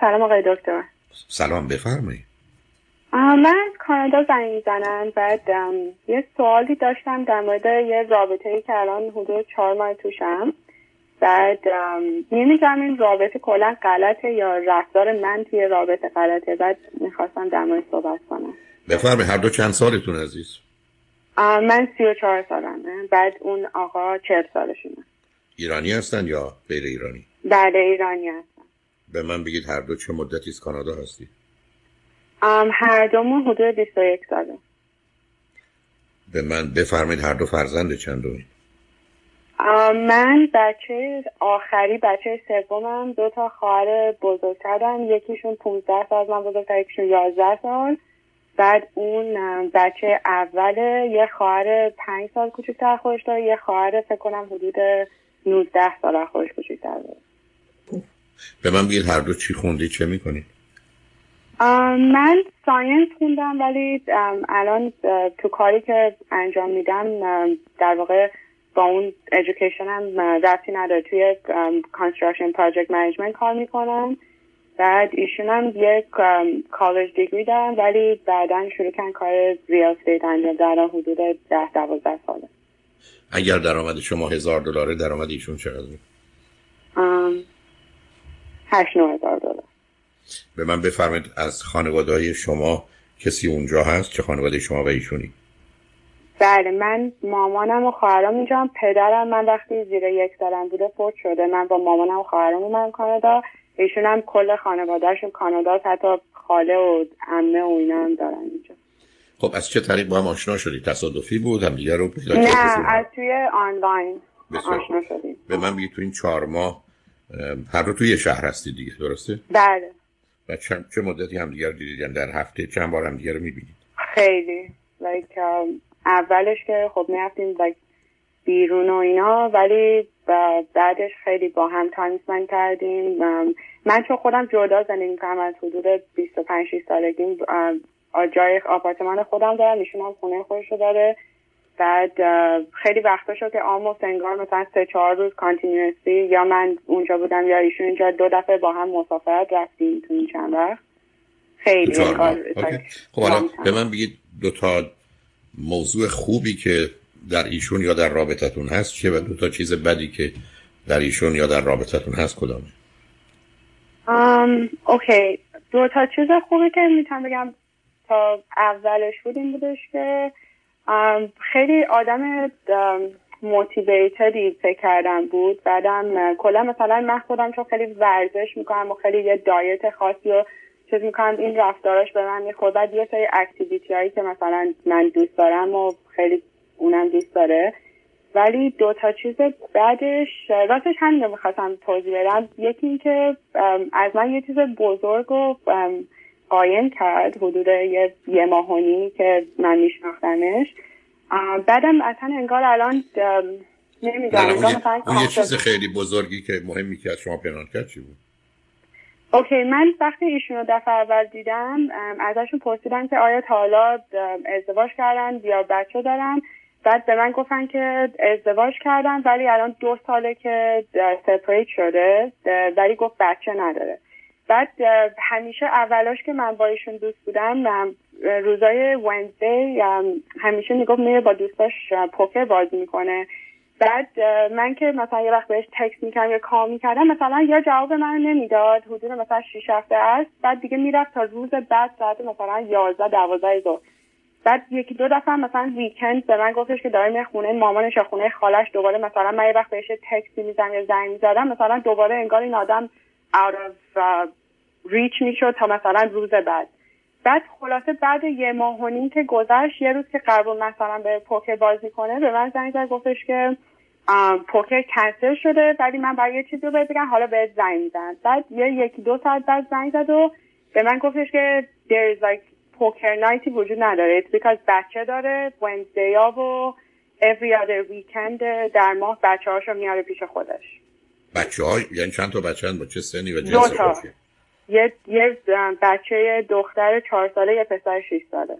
سلام آقای دکتر. سلام بفرمایید. من از کانادا زنگ می‌زنم. بعد یه سوالی داشتم در مورد یه رابطه ای که الان حدود چهار ماه توشم. بعد نمی‌دونم این رابطه کلا غلطه یا رفتار من توی رابطه غلطه. بعد می‌خواستم در مورد صحبت کنم. بفرمایید هر دو چند سالتون عزیز؟ من سی و چهار سالمه. بعد اون آقا چهل سالشونه. ایرانی هستن یا غیر ایرانی؟ بله ایرانی هستن. به من بگید هر دو چه مدتی از کانادا هستید هر دومون حدود 21 ساله. به من بفرمایید هر دو فرزند چند دومین من بچه آخری بچه سومم دو تا خواهر بزرگترم یکیشون 15 سال من بزرگتر یکیشون 11 سال. بعد اون بچه اوله یه خواهر 5 سال کوچکتر خودش داره یه خواهر فکر کنم حدود 19 سال خودش کوچکتر داره. به من بگید هر دو چی خوندی چه می‌کنید؟ من science خوندم ولی الان تو کاری که انجام میدم در واقع با اون education هم ربطی نداره. توی construction project management کار می‌کنم. بعد ایشون هم یک کالج دیگری دارن ولی بعدا شروع کردن کار real estate انجام دادن. حدود ده دوازده ساله. اگر درآمد شما هزار دلاره درآمد ایشون چقدر هشت نو هزار دلار. به من بفرمایید از خانواده های شما کسی اونجا هست چه خانواده شما و ایشونی؟ بله من مامانم و خواهرام اینجا پدرم من وقتی زیر یک سالم بوده فوت شده من با مامانم و خواهرام اومدم کانادا. ایشون هم کل خانوادهشون کانادا حتی خاله و عمه و اینا هم دارن اینجا. خب از چه طریق با هم آشنا شدی تصادفی بود؟ هم دیگه رو پیدا نه از توی آنلاین آشنا شدیم. به من بگید تو این چهار ماه هر رو توی شهر هستی دیگه درسته؟ بله. و چه, چه مدتی هم دیگر دیدید در هفته چند بار هم دیگر رو می‌بینید؟ خیلی. Like, اولش که خب می‌رفتیم like, بیرون و اینا ولی بعدش خیلی با هم تایم کردیم. من چون خودم جدا زندگی می‌کنم از حدود 25 6 سالگی جای آپارتمان خودم دارم ایشون هم خونه خودشو داره. بعد خیلی وقتا شد که آموز انگار مثلا سه چهار روز کانتینیوسی یا من اونجا بودم یا ایشون اینجا دو دفعه با هم مسافرت رفتیم تو این چند وقت. خیلی خب حالا به من بگید دو تا موضوع خوبی که در ایشون یا در رابطتون هست چیه و دو تا چیز بدی که در ایشون یا در رابطتون هست کدامه um, okay. دو تا چیز خوبی که می‌تونم بگم تا اولش بود این بودش که خیلی آدم motivated ی فکر کردم بود. بعدم کلا مثلا من خودم چون خیلی ورزش می‌کنم و خیلی یه diet خاصی و چیز می‌کنم این رفتاراش به من می‌خورد. بعد یه سری activity هایی که مثلا من دوست دارم و خیلی اونم دوست داره. ولی دو تا چیز بعدش راستش همین رو می‌خواستم توضیح بدم. یکی این که از من یه چیز بزرگ رو قایم کرد حدود یه, یه ماهونی که من میشناختمش. بعدم اصلا انگار الان نمی‌دونم اون یه چیز خیلی بزرگی که مهمی که از شما پنهان کرد چی بود؟ اوکی من وقتی ایشون رو دفعه اول دیدم ازشون پرسیدم که آیا تا حالا ازدواج کردن یا بچه دارن؟ بعد به من گفتن که ازدواج کردن ولی الان دو ساله که سپریت شده ولی گفت بچه نداره. بعد همیشه اولاش که من با ایشون دوست بودم روزای ونزدی همیشه می‌گفت میره با دوستاش پوکر بازی می‌کنه. بعد من که مثلا یه وقت بهش تکس می‌کردم یا کام می‌کردم مثلا یا جواب من نمی‌داد حدود مثلا 6 هفته است. بعد دیگه می‌رفت تا روز بعد ساعت مثلا 11 12 ظهر. بعد یکی دو دفعه مثلا ویکند به من گفتش که داره میره خونه مامانش یا خونه خالش دوباره مثلا من یه وقت بهش تکسی می‌زنم یا زنگ می‌زدم مثلا دوباره انگار این آدم out of ریچ می‌شد تا مثلا روز بعد. بعد خلاصه بعد یه ماه و نیم که گذشت یه روز که قرار مثلا به پوکر بازی کنه به من زنگ زد گفتش که پوکر کنسل شده ولی من برای یه چیزی رو بگم حالا بهت زنگ میزن بعد یه یکی دو ساعت بعد زنگ زد و به من گفتش که there is like پوکر نایتی وجود نداره. Because بچه داره Wednesday ها و every other weekend در ماه بچه هاشو میاره پیش خودش. بچه های یعنی چند تا بچه با چه سنی و جنس یه یه بچه دختر چهار ساله یه پسر شیش ساله.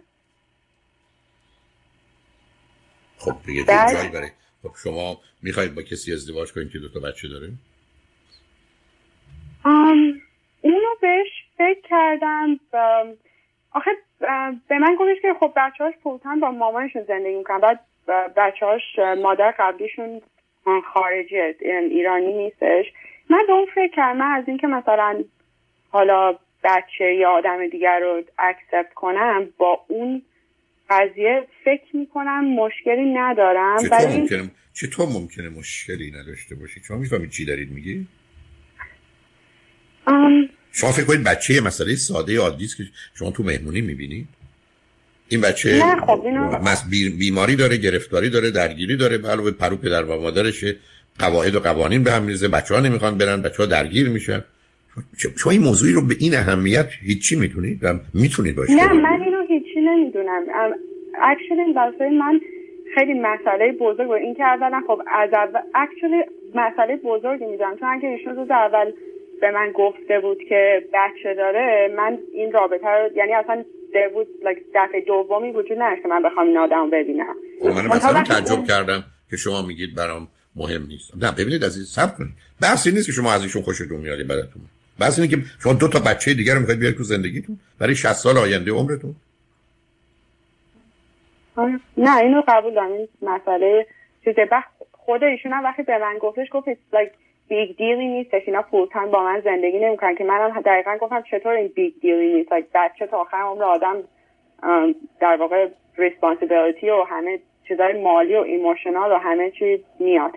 خب دیگه جایی برای خب شما می‌خواید با کسی ازدواج کنید که دو تا بچه داره؟ اونو بهش فکر کردم آخه به من گفتش که خب بچه هاش پولتن با مامانشون زندگی می‌کنن. بعد بچه هاش مادر قبلیشون خارجی ایرانی نیستش. من به اون فکر کردم از اینکه مثلا حالا بچه یا آدم دیگر رو اکسپت کنم با اون قضیه فکر می‌کنم مشکلی ندارم. چطور ممکنه؟ چطور ممکنه مشکلی نداشته باشی؟ شما می‌فهمید چی دارید میگی؟ شما فکر کنید بچه یه مسئله ساده عادی است که شما تو مهمونی می‌بینید. این بچه خب بیماری داره گرفتاری داره درگیری داره به علاوه پرو پدر و مادرشه. قواعد و قوانین به هم میرزه بچه ها نمی‌خوان برن بچه ها درگیر میشن. شما این موضوعی رو به این اهمیت هیچی می‌تونید و می‌تونید باشه نه من اینو هیچی نمی‌دونم. اکچولی واسه من خیلی مسئله بزرگ و این که اولا خب از اول اکچولی مسئله بزرگی می‌دونم. چون اگه ایشون روز اول به من گفته بود که بچه داره من این رابطه رو یعنی اصلا بود دفعه دومی وجود نداشت من بخوام این آدم ببینم. خب من مثلا تعجب کردم که شما میگید برام مهم نیست. نه ببینید عزیز صبر کنید. بحثی نیست که شما از ایشون خوشتون میاد براتون. بحث اینه که شما دو تا بچه دیگر رو می‌خواید بیارید تو زندگیتون. برای 60 سال آینده عمرتون. نه اینو قبول دارم. این مسئله چیزه خود ایشون هم وقتی به من گفتش گفت like big deal ی نیستش. اینا full time با من زندگی نمی‌کنن. که منم دقیقا گفتم چطور این big deal ی نیست. like بچه تا آخر عمر آدم در واقع responsibility و همه چیزای مالی و emotional و همه چیز میاد.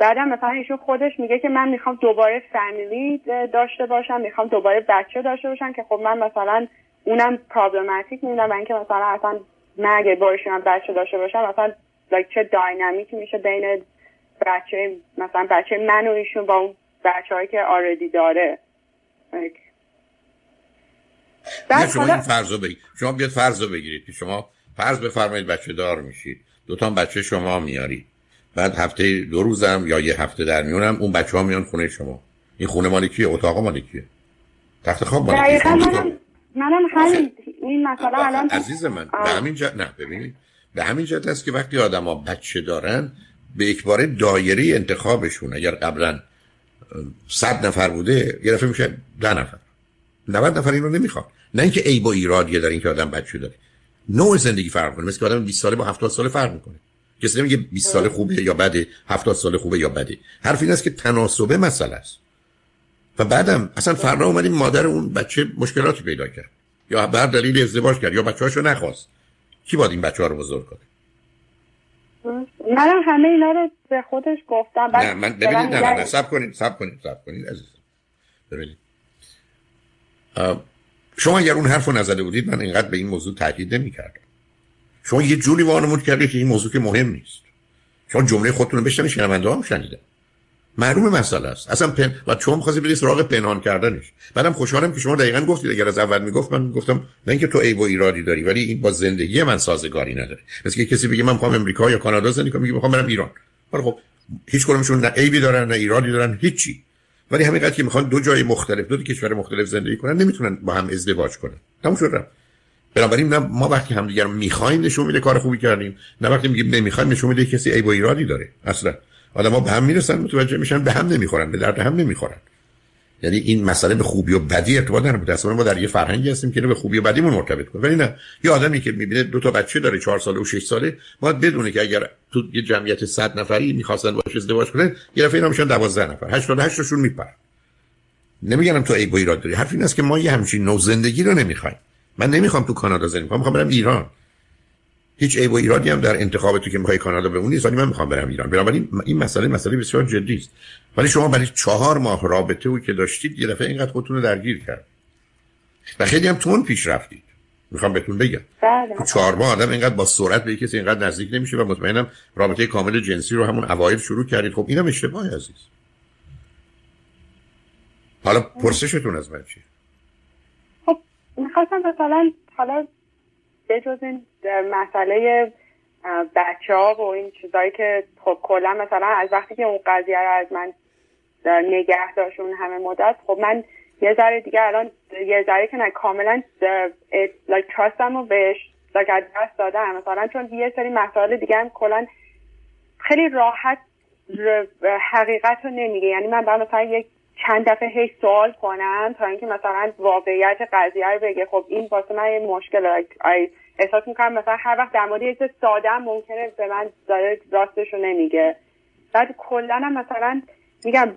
بعدم مثلا ایشون خودش میگه که من می‌خوام دوباره family داشته باشم می‌خوام دوباره بچه داشته باشم که خب من مثلا اونم پرابلماتیک می‌بینم اینکه مثلا اصلا من اگه باشم بچه داشته باشم مثلا چه داینامیکی میشه بین بچه مثلا بچه من و ایشون با اون بچه هایی که آردی داره. شما این فرض بگید شما بیاد فرض بگیرید که شما فرض بفرمایید بچه دار میشید دو تا بچه شما میارید بعد هفته دو روزم یا یه هفته در میونم اون بچه ها میان خونه شما. این خونه مالی کیه؟ اتاق مالی کیه؟ تخت خواب مالی کیه؟ منم منم همین. این مثلا الان عزیز من به همین جهت نه ببینید. به همین جهت است که وقتی آدما بچه دارن به یک بار دایره انتخابشون اگر قبلا صد نفر بوده یه دفعه میشه ده نفر. 90 نفر این رو نمی‌خواد نه اینکه ای با ایرادیه در اینکه آدم بچه داره. نوع زندگی فرق کنه مثل که آدم 20 ساله با 70 ساله فرق می‌کنه. کسی نمیگه 20 سال خوبه یا بده 70 سال خوبه یا بده. حرف این است که تناسبه مسئله است. و بعدم اصلا فردا اومدیم مادر اون بچه مشکلاتی پیدا کرد. یا بر دلیل ازدواج کرد یا بچه‌هاشو نخواست. کی باید این بچه ها رو بزرگ کنه؟ من همه اینا رو به خودش گفتم. نه من ببینید نه نه سب کنید سب کنید سب کنید عزیزم. ببینید. شما اگر اون حرف رو نزده بودید من اینقدر به این موضوع تاکید نمی کردم شما یه جوری وانمود کردید که این موضوع که مهم نیست. شما جمله خودتون رو بشنید شنونده هم شنیدن. معلوم مسئله است. اصلا پن... و چون می‌خواستی برید سراغ پنهان کردنش. بعدم خوشحالم که شما دقیقا گفتید اگر از اول می‌گفت من گفتم نه اینکه تو عیب و ایرادی داری ولی این با زندگی من سازگاری نداره. مثل که کسی بگه من می‌خوام امریکا یا کانادا زندگی کنم میگه می‌خوام برم ایران. ولی خب هیچ کدومشون نه عیبی دارن نه ایرادی دارن هیچی. ولی همین که می‌خوان دو جای مختلف دو کشور مختلف زندگی کنن نمی‌تونن با هم ازدواج کنن. تموم شد بنابراین نه ما وقتی همدیگه رو می‌خوایم نشون میده کار خوبی کردیم نه وقتی میگیم نمی‌خوایم نشون میده کسی عیب و ایرادی داره. اصلا ها به هم می‌رسن متوجه میشن به هم نمی‌خورن به درد هم نمی‌خورن. یعنی این مسئله به خوبی و بدی ارتباط نداره. اصلا ما در یه فرهنگی هستیم که به خوبی و بدیمون مرتبط کنه ولی نه یه آدمی که می‌بینه دو تا بچه داره چهار ساله و 6 ساله باید بدونه که اگر تو یه جمعیت 100 نفری می‌خواستن باشه ازدواج کنن یه دفعه اینا میشن 12 نفر. 88 تاشون میپرن. نمیگم تو ای ایراد داری. حرف این است که ما یه همچین نو زندگی رو نمی‌خوایم. من نمی‌خوام تو کانادا زندگی کنم می‌خوام برم ایران. هیچ عیب و ایرادی هم در انتخاب تو که می‌خوای کانادا بمونی ولی من می‌خوام برم ایران. بنابراین این مسئله مسئله بسیار جدی است. ولی شما برای چهار ماه رابطه او که داشتید یه دفعه اینقدر خودتون رو درگیر کرد. و خیلی هم تون پیش رفتید. می‌خوام بهتون بگم. بله. تو چهار ماه آدم اینقدر با سرعت به کسی اینقدر نزدیک نمیشه و مطمئنم رابطه کامل جنسی رو همون اوایل شروع کردید. خب اینم اشتباه عزیز. حالا پرسشتون از من چیه؟ می‌خواستم مثلا حالا بجز این مسئله بچه ها و این چیزایی که خب کلا مثلا از وقتی که اون قضیه رو از من نگه داشت اون همه مدت خب من یه ذره دیگه الان یه ذره که نه کاملا like trustم رو بهش like از دست دادم. مثلا چون یه سری مسائل دیگه هم کلا خیلی راحت حقیقت رو نمیگه. یعنی من بعد مثلا یک چند دفعه هی سوال کنم تا اینکه مثلا واقعیت قضیه رو بگه. خب این واسه من یه مشکل احساس می‌کنم مثلا هر وقت در مورد یه ساده ممکنه به من داره راستش رو نمیگه. بعد کلا مثلا میگم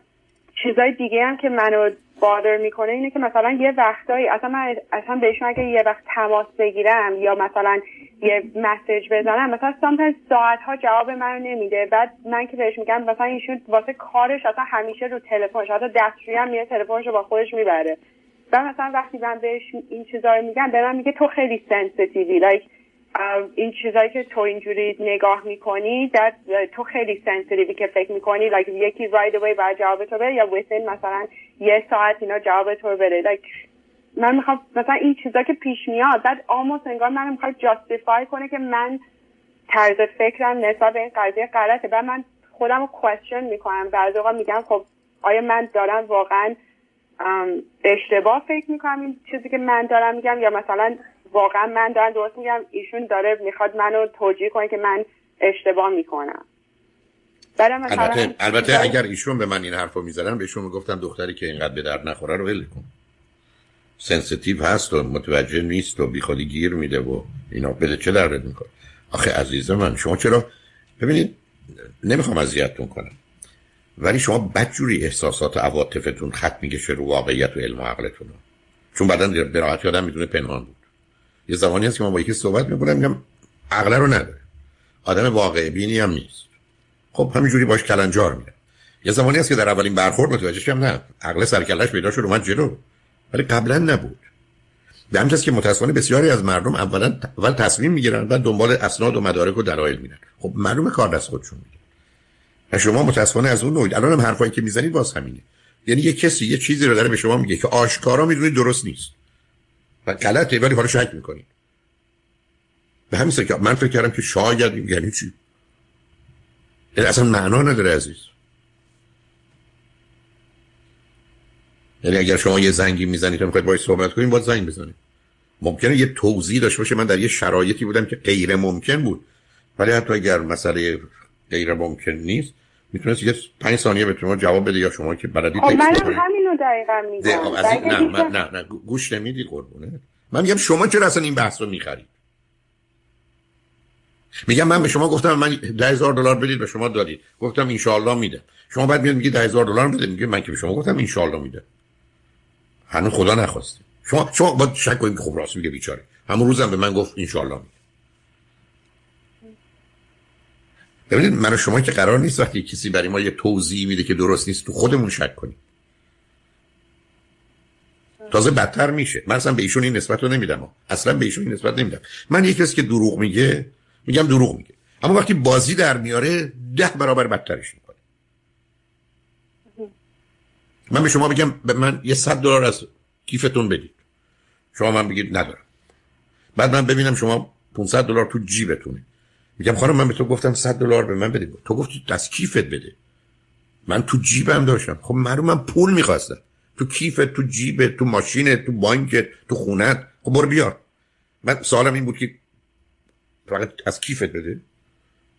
چیزای دیگه هم که منو bother می‌کنه اینه که مثلا یه وقتایی اصلا من اصلا بهشون اگه یه وقت تماس بگیرم یا مثلا یه message بزنم مثلا sometimes ساعت ها جواب منو نمیده. بعد من که بهش میگم مثلا ایشون واسه کارش اصلا همیشه رو تلفنش حتی دستشویی هم میره تلفنش رو با خودش می‌بره. و مثلا وقتی من بهش این چیزا رو میگم به من میگه تو خیلی sensitive ی like این چیزایی که تو اینجوری نگاه می‌کنی در تو خیلی sensitive ی که فکر می‌کنی like یکی right away باید جواب تو بده یا within مثلا یه ساعت اینا جواب تو بده. like من می‌خوام مثلا این چیزا که پیش میاد بعد almost انگار من می‌خواد justify کنه که من طرز فکرم نسبت به این قضیه غلطه. بعد من خودم رو question می‌کنم. بعضی اوقات میگم خب آیا من دارم واقعا اشتباه فکر می‌کنم این چیزی که من دارم میگم یا مثلا واقعا من دارم درست میگم ایشون داره می‌خواد منو توجیه کنه که من اشتباه می‌کنم. البته, البته اگر ایشون به من این حرفو می‌زدن بهشون می‌گفتم دختری که اینقدر به درد نخوره رو ول کن sensitive هست و متوجه نیست و بیخودی گیر میده و اینا. بده چه دردت می‌کنه؟ آخه عزیز من شما چرا ببینید نمی‌خوام اذیتتون کنم. ولی شما بدجوری احساسات و عواطفتون خط می‌کشه رو واقعیت و علم و عقلتون چون بعدا به راحتی آدم می‌دونه پنهان بود. یه زمانی هست که من با یکی صحبت می‌کنم میگم عقل رو نداره. آدم واقع بینی هم نیست. خب همینجوری باش کلنجار میره. یه زمانی هست که در اولین برخورد متوجه شدم نه عقل سرکلش پیدا شد اومد جلو. ولی قبلا نبود. به همین که متاسفانه بسیاری از مردم اولا اول تصمیم می‌گیرن بعد دنبال اسناد و مدارک و دلایل میرن. خب معلومه کار دست خودشون می‌گیرن و شما متاسفانه از اون نوعید الان هم حرفایی که می‌زنید باز همینه. یعنی یه کسی یه چیزی رو داره به شما میگه که آشکارا می‌دونید درست نیست. و غلطه ولی حالا شک می‌کنید به همین که من فکر کردم که شاید یعنی چی؟ یعنی اصلا معنا نداره عزیز. یعنی اگر شما یه زنگی می‌زنید و می‌خواید باید صحبت کنید باید زنگ بزنید. ممکنه یه توضیح داشته باشه من در یه شرایطی بودم که غیر ممکن بود. ولی حتی اگر مسئله غیر ممکن نیست می‌تونست یه پنج ثانیه به شما جواب بده یا شما که بلدی خب منم همینو دقیقا میگم. نه نه نه نه گوش نمیدی قربونه. من میگم شما چرا اصلا این بحث رو می‌خرید؟ میگم من به شما گفتم من ده هزار دلار بدید به شما دادید. گفتم ان میده. شما بعد میاد میگه ده هزار دلار بده میگه من که به شما گفتم ان میده. هنوز خدا نخواسته. شما شما با شک کنید خب راست میگه بیچاره. همون روزم به من گفت ان میده. ببینید من و شما که قرار نیست وقتی کسی برای ما یه توضیح میده که درست نیست تو خودمون شک کنیم. تازه بدتر میشه. من اصلا به ایشون این نسبت رو نمیدم. اصلا به ایشون این نسبت نمیدم. من یکی کسی که دروغ میگه میگم دروغ میگه. اما وقتی بازی در میاره ده برابر بدترش می‌کنه. من به شما بگم به من یه صد دلار از کیفتون بدید. شما من بگید ندارم. بعد من ببینم شما 500 دلار تو جیبتونه. میگم خانم من به تو گفتم 100 دلار به من بده. تو گفتی از کیفت بده. من تو جیبم داشتم. خب معلوم من پول می‌خواستم. تو کیفت تو جیبت تو ماشینت تو بانکت تو خونت. خب برو بیار. من سوالم این بود که فقط از کیفت بده.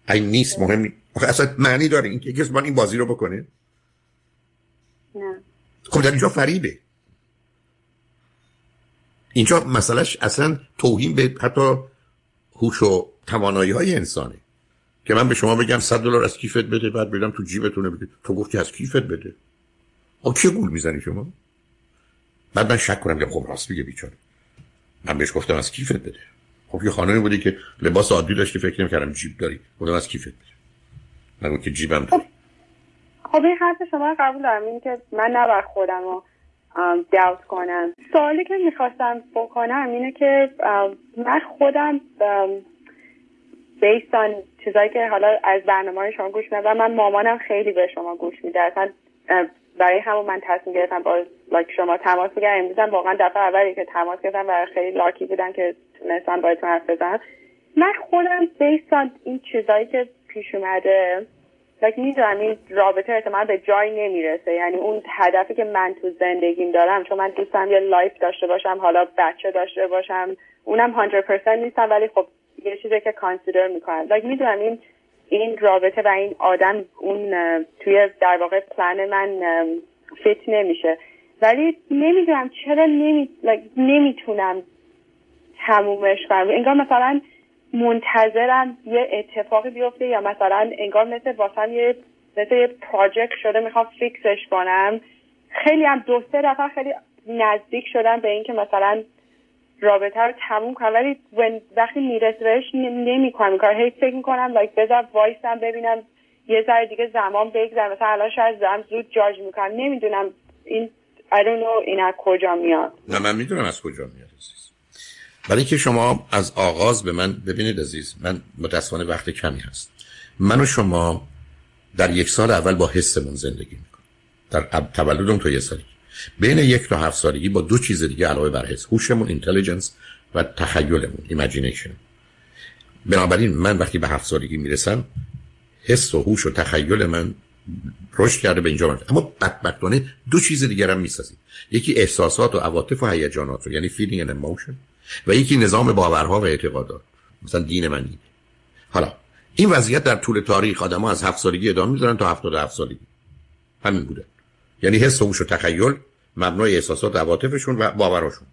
این نیست مهم آخه اصلا معنی داره. این که کسی من این بازی رو بکنه. نه. خب در اینجا فریبه. اینجا مسئلهش اصلا توهین به حتی هوش و توانایی های انسانه که من به شما بگم 100 دلار از کیفت بده بعد بدم تو جیبتونه بده. تو گفتی از کیفت بده. آ کی گول می‌زنی شما؟ بعد من شک کنم که خب راست میگه بیچاره. من بهش گفتم از کیفت بده. خب یه خانمی بودی که لباس عادی داشت که فکر نمی‌کردم جیب داری. گفتم از کیفت بده. من که جیبم داری. خب این حرف شما قبول دارم. این که من نباید خودم رو داوت کنم. سوالی که می‌خواستم بکنم اینه که من خودم بیستان چیزایی که حالا از برنامه شما گوش میدم من مامانم خیلی به شما گوش میده. اصلا برای همون من تصمیم گرفتم با لاک شما تماس بگیرم. امروزم واقعا دفعه اولی که تماس گرفتم و خیلی لاکی بودن که تونستم باهاتون حرف بزنم. من خودم based on این چیزایی که پیش اومده like می‌دونم این رابطه احتمال به جایی نمی‌رسه. یعنی اون هدفی که من تو زندگیم دارم چون من دوستم یه life داشته باشم حالا بچه داشته باشم اونم 100% نیستم ولی خب یه چیزی که consider می‌کنم. like می‌دونم این این رابطه و این آدم اون توی در واقع پلان من fit نمیشه. ولی نمی‌دونم چرا نمی... نمی‌تونم تمومش کنم. انگار مثلا منتظرم یه اتفاقی بیفته یا مثلا انگار مثل واسم یه مثل یه project شده می‌خوام fix ش کنم. خیلی هم دو سه دفعه خیلی نزدیک شدم به اینکه مثلا رابطه رو تموم کنم. ولی وقتی می‌رسه بهش نمی کنم کار هی فکر می‌کنم like بذار وایسم ببینم یه ذره دیگه زمان بگذر مثلا الان شاید دارم زود جاج می‌کنم. نمی‌دونم این I don't know این از کجا میاد. نه من می‌دونم از کجا میاد عزیز. برای که شما از آغاز به من ببینید عزیز من متاسفانه وقت کمی هست. من و شما در یک سال اول با حسمون زندگی می‌کنیم. در تولدم تو یه سالی. بین یک تا هفت سالگی با دو چیز دیگه علاوه بر حس هوشمون intelligence و تخیلمون imagination بنابراین من وقتی به هفت سالگی می‌رسم حس و هوش و تخیل من رشد کرده به اینجا اما بدبختانه دو چیز دیگر هم می‌سازیم. یکی احساسات و عواطف و هیجانات رو یعنی feeling and emotion و یکی نظام باورها و اعتقادات. مثلا دین من حالا این وضعیت در طول تاریخ آدم ها از هفت سالگی ادامه می‌ذارن تا هفتاد هفت سالگی. همین بوده. یعنی حس و و تخیل مبنای احساسات و عواطفشون و باوراشون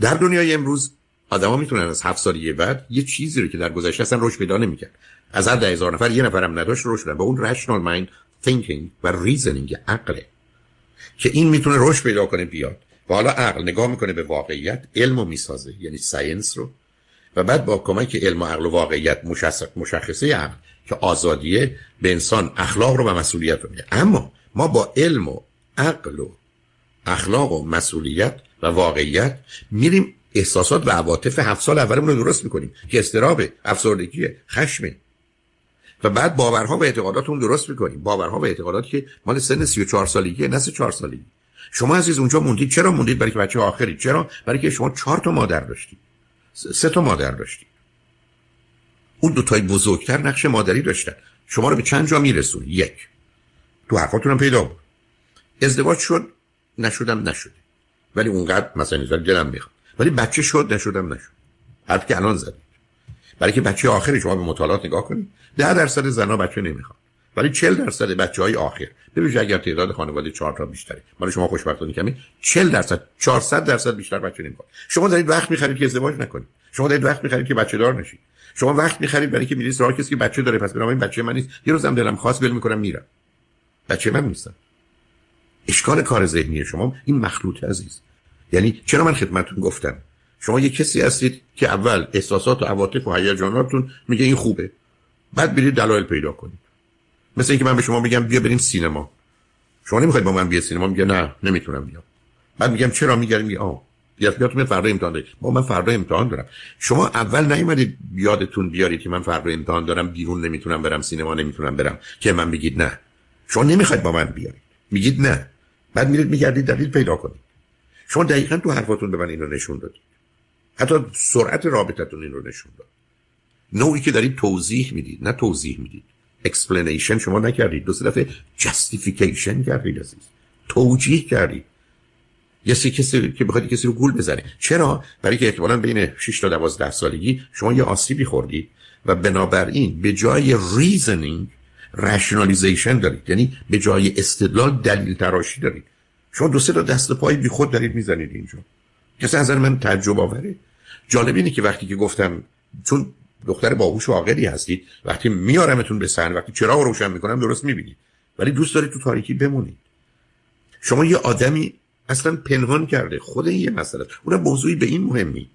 در دنیای امروز آدما می‌تونن از هفت سالگی بعد یه چیزی رو که در گذشته اصلا رشد پیدا نمی‌کرد. از هر ده هزار نفر یه نفرم نداشت رشد شدن به اون rational mind thinking و reasoning عقله که این می‌تونه رشد پیدا کنه بیاد. و حالا عقل نگاه می‌کنه به واقعیت علم رو می‌سازه یعنی science رو. و بعد با کمک علم و عقل و واقعیت مشخصه عقل که آزادیه به انسان اخلاق رو و مسئولیت رو میده. اما ما با علم و عقل و اخلاق و مسئولیت و واقعیت میریم احساسات و عواطف هفت سال اولمون رو درست می‌کنیم. که استراب افسردگی خشم. و بعد باورها و اعتقاداتون درست می‌کنیم. باورها و اعتقادات که مال سن 34 سالگی نه 4 سالگی. شما عزیز اونجا موندید. چرا موندید؟ برای که بچه آخری چرا؟ برای که شما چهار تا مادر داشتید. سه تا مادر داشتید. اون دو تای بزرگتر نقش مادری داشتن. شما رو به چند جا میرسون؟ یک. تو حرفاتون پیدا بود. ازدواج شد نشدم نشد. ولی اونقدر مثلا دلم می‌خواد. ولی بچه شد نشدم نشد. حرف که الان زدید. برای که بچه آخری شما به مطالعات نگاه کنید ده درصد زنها بچه نمی‌خواد. ولی 40 درصد بچه های آخر. ببینید اگر تعداد خانواده 4 تا بیشتره. مال شما خوشبختانه کمی. 40 درصد 400 درصد بیشتر بچه نمی‌خواد. شما دارید وقت می‌خرید که ازدواج نکنید. شما دارید وقت می‌خرید که بچه دار نشید. شما وقت می‌خرید برای که میرید سراغ کسی که بچه داره. پس برام این بچه من نیست. یه روزم دلم خواست ول می‌کنم میرم. بچه من نیستم. اشکال کار ذهنی شما این مخلوط عزیز. یعنی چرا من خدمتتون گفتم؟ شما یه کسی هستید که اول احساسات و عواطف و هیجاناتتون میگه این خوبه. بعد برید دلایل پیدا کنید. مثل اینکه من به شما میگم بیا بریم سینما. شما نمی‌خواید با من بیا سینما؟ میگه نه نمی‌تونم بیام. بعد میگم چرا؟ میگم میگه آه. یا بیاتون فردا امتحان دارید. با من فردا امتحان دارم. شما اول نیومدید یادتون بیارید که من فردا امتحان دارم بیرون نمی‌تونم برم سینما نمی‌تونم برم. که من بگید نه. شما نمی‌خواید با من بیارید. میگید نه. بعد میرید میگردید دلیل پیدا کنید. شما دقیقا تو حرفاتون به من اینو نشون دادید. حتی سرعت رابطتون این رو نشون داد. نوعی که دارید توضیح می‌دید نه توضیح می‌دید. Explanation شما نکردید. دو دفعه justification کردید عزیز. توجیه کردید. یه سی کسی که بخواید کسی رو گول بزنه. چرا؟ برای که احتمالاً بین 6 تا 12 سالگی شما یه آسیبی خوردید و بنابراین به جای reasoning rationalization دارید. یعنی به جای استدلال دلیل تراشی دارید. شما دو سه تا دست پای بی خود دارید می‌زنید اینجا. کسی از من تعجب آوره. جالب اینه که وقتی که گفتم چون دختر باهوش و عاقلی هستید وقتی میارمتون به صحنه وقتی چراغ روشن می‌کنم درست می‌بینید. ولی دوست دارید تو تاریکی بمونید. شما یه آدمی اصلا پنهان کرده. خود این یه مسئله اون موضوعی به این مهمی.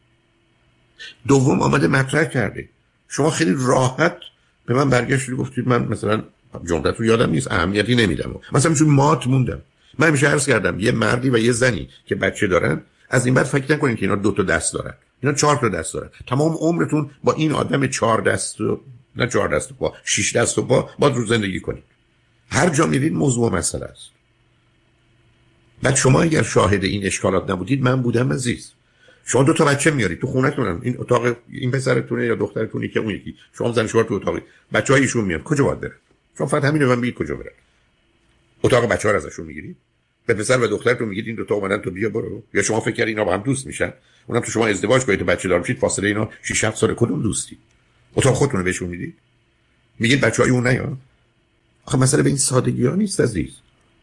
دوم آمده مطرح کرده. شما خیلی راحت به من برگشتید گفتید من مثلا جمله رو یادم نیست اهمیتی نمیدم. مثلا چون مات موندم. من همیشه عرض کردم یه مردی و یه زنی که بچه دارن از این بعد فکر نکنید که اینا دو تا دست دارن. اینا چهار تا دست دارن. تمام عمرتون با این آدم چهار دست و نه چهار دست و با شش دست و با با رو زندگی کنید هر جا میرید موضوع مسئله است. بعد شما اگر شاهد این اشکالات نبودید من بودم عزیز. شما دو تا بچه میارید تو خونتونن. این اتاق این پسرتونه یا دخترتونی که اون یکی. شما زن شوهر تو اتاقی. بچه ایشون میاد کجا باید بره؟ شما فقط همین من بگید کجا بره. اتاق بچه ها ازشون می‌گیرید به پسر و دختر تو میگید این دو تا اومدن تو بیا برو. یا شما فکر اینا با هم دوست میشن؟ اونم تو شما ازدواج کنید بچه دار میشید فاصله اینا 6 7 سال کدوم دوستی؟ اتاق خودتون رو بهشون می‌دید؟ میگید بچهای اون نیا آخه مسئله به این سادگی ها نیست عزیز.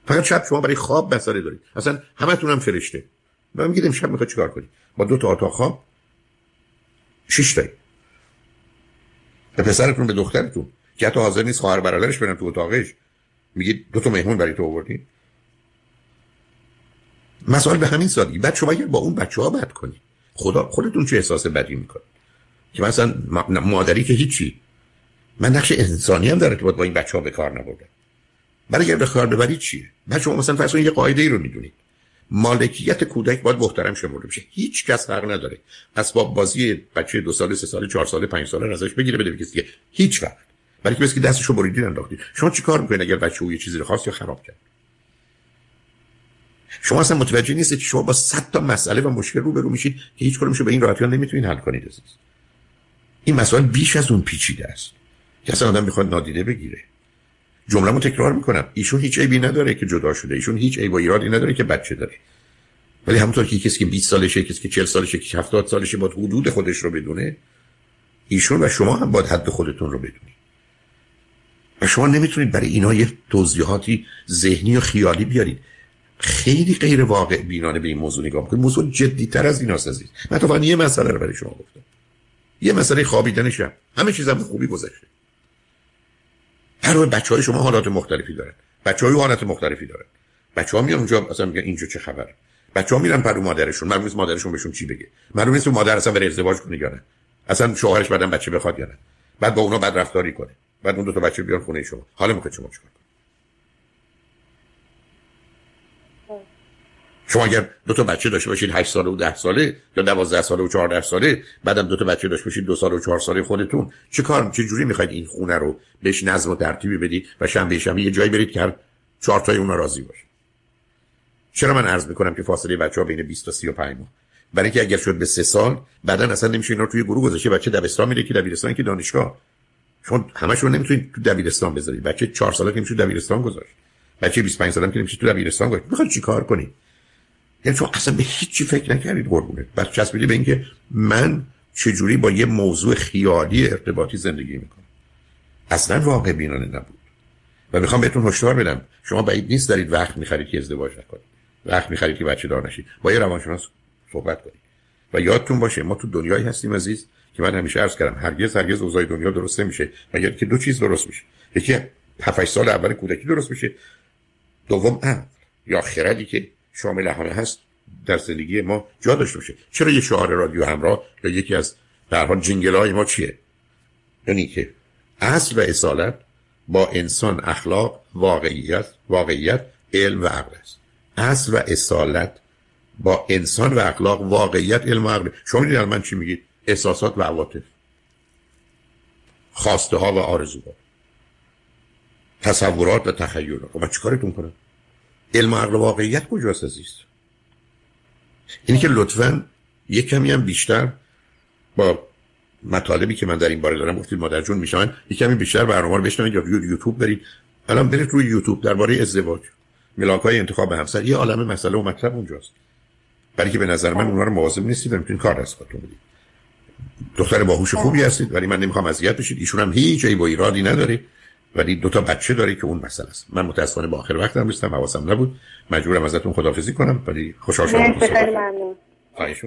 فقط شب شما برای خواب مسئله دارید. اصلا همتون هم فرشته. من میگید امشب می‌خواد چیکار کنید با دو تا اتاق خواب شش تایی. به پسرتون به دخترتون که حتی حاضر نیست خواهر برادرش برن تو اتاقش. میگید دو تا مهمون برای تو آوردین مسائل به همین سادگی. بعد شما اگر با اون بچه ها بد کنید خدا خودتون چه احساس بدی می‌کنید که مثلا مادری که هیچی. من نقش انسانی هم در ارتباط با این بچه ها به کار نبردم. برای اگر به کار ببرید چیه؟ بعد شما مثلا فرض یه قاعده ای رو می‌دونید. مالکیت کودک باید محترم شمرده بشه. هیچ کس حق نداره. اسباب بازی بچه دو سال سه سال چهار سال پنج ساله ازش بگیره بده کسی دیگه. هیچ وقت. برای که که دستشو بریدین انداختید شما چیکار می‌کنید اگر بچه یه چیزی رو خواست یا خراب کرد؟ شما اصلا متوجه نیستید که شما با صد تا مسئله و مشکل رو برو میشید که هیچ کدومشو به این راحتی نمی‌تونید حل کنید عزیز. این مسائل بیش از اون پیچیده است. که اصلا آدم می‌خواد نادیده بگیره. جمله‌مو تکرار می‌کنم. ایشون هیچ عیبی نداره که جدا شده. ایشون هیچ عیب و ایرادی نداره که بچه داره. ولی همونطور که کسی که 20 سالشه کسی که 40 سالشه که 70 سالشه باید حدود خودش رو بدونه. ایشون و شما هم باید حد خودتون رو بدونید. و شما نمی‌تونید برای اینا یه توضیحاتی ذهنی و خیالی بیارید. خیلی غیر واقع بینانه به این موضوع نگاه کنید موضوع جدی تر از این عزیز. من تو یه مسئله رو برای شما گفتم. یه مسئله خوابیدن شب همه چیزم خوبی گذشته. هر بچه های شما حالات مختلفی دارن. بچه های حالات مختلفی دارن. بچه ها میان اونجا مثلا میگن اینجا چه خبره بچه ها میرن پرو مادرشون. معلوم نیست مادرشون بهشون چی بگه. معلوم نیست مادر اصلا بره ازدواج کنه یا نه. اصلا شوهرش بعدن بچه بخواد یا نه. بعد با اونا بد رفتاری کنه. بعد اون دو تا بچه بیان خونه شما. حالا می‌خواد شما چیکار شما اگر دو تا بچه داشته باشید 8 ساله و 10 ساله یا 12 ساله و 14 ساله بعدم دو تا بچه داشته باشید دو سال و 4 ساله خودتون چه کار چه جوری می‌خواید این خونه رو بهش نظم و ترتیبی بدید و شنبه شنبه یه جایی برید که چهار تای اونها راضی باشه؟ چرا من عرض می‌کنم که فاصله بچه ها بین 20 تا 35 ماه؟ برای اینکه اگر شد به سه سال بعدا اصلا نمیشه اینا رو توی گروه گذاشته. بچه دبستان میره که دبیرستان که دانشگاه. چون همشون نمی‌تونید تو دبیرستان بذارید. بچه 4 ساله که میشه دبیرستان گذاشت. بچه 25 ساله که نمیشه تو دبیرستان گذاشت. می‌خواد چیکار کنی؟ یعنی چون اصلا به هیچی فکر نکردید قربونت. بس چسبیدی به اینکه من چجوری با یه موضوع خیالی ارتباطی زندگی می‌کنم. اصلا واقع بینانه نبود. و می‌خوام بهتون هشدار بدم. شما بعید نیست دارید وقت می‌خرید که ازدواج نکنید. وقت می‌خرید که بچه دار نشید. با یه روانشناس صحبت کنید. و یادتون باشه ما تو دنیایی هستیم عزیز که من همیشه عرض کردم هرگز هرگز اوضاع دنیا درست نمیشه. مگر که دو چیز درست میشه. یکی 7 سال اول کودکی درست میشه. دوم عقل یا خردی که شامل همه هست در زندگی ما جا داشته باشه. چرا یه شعار رادیو همراه یا یکی از در حال جنگل های ما چیه؟ یعنی که اصل و اصالت با انسان اخلاق واقعیت واقعیت علم و عقل است. اصل و اصالت با انسان و اخلاق واقعیت علم و عقل. شما می‌دید من چی میگید؟ احساسات و عواطف. خواسته ها و آرزوها. تصورات و تخیلات. خب من چیکارتون کنم؟ علم عقل واقعیت کجاست عزیز؟ اینی که لطفا یک کمی هم بیشتر با مطالبی که من در این باره دارم گفتید مادر جون میشن یک کمی بیشتر برنامه رو بشنوید یا یوتیوب برید. الان برید روی یوتیوب درباره ازدواج ملاک های انتخاب همسر یه عالم مسئله و مطلب اونجاست. برای که به نظر من اونها رو مواظب نیستید و کار دست خودتون بدید. دختر باهوش خوبی هستید ولی من نمی‌خوام اذیت بشید. ایشون هم هیچ ای با ایرادی نداره. ولی دو تا بچه داره که اون مسئله است. من متاسفانه با آخر وقتم رسیدم حواسم نبود. مجبورم ازتون خدافظی کنم ولی خوشحال شدم خیلی ممنون. خواهش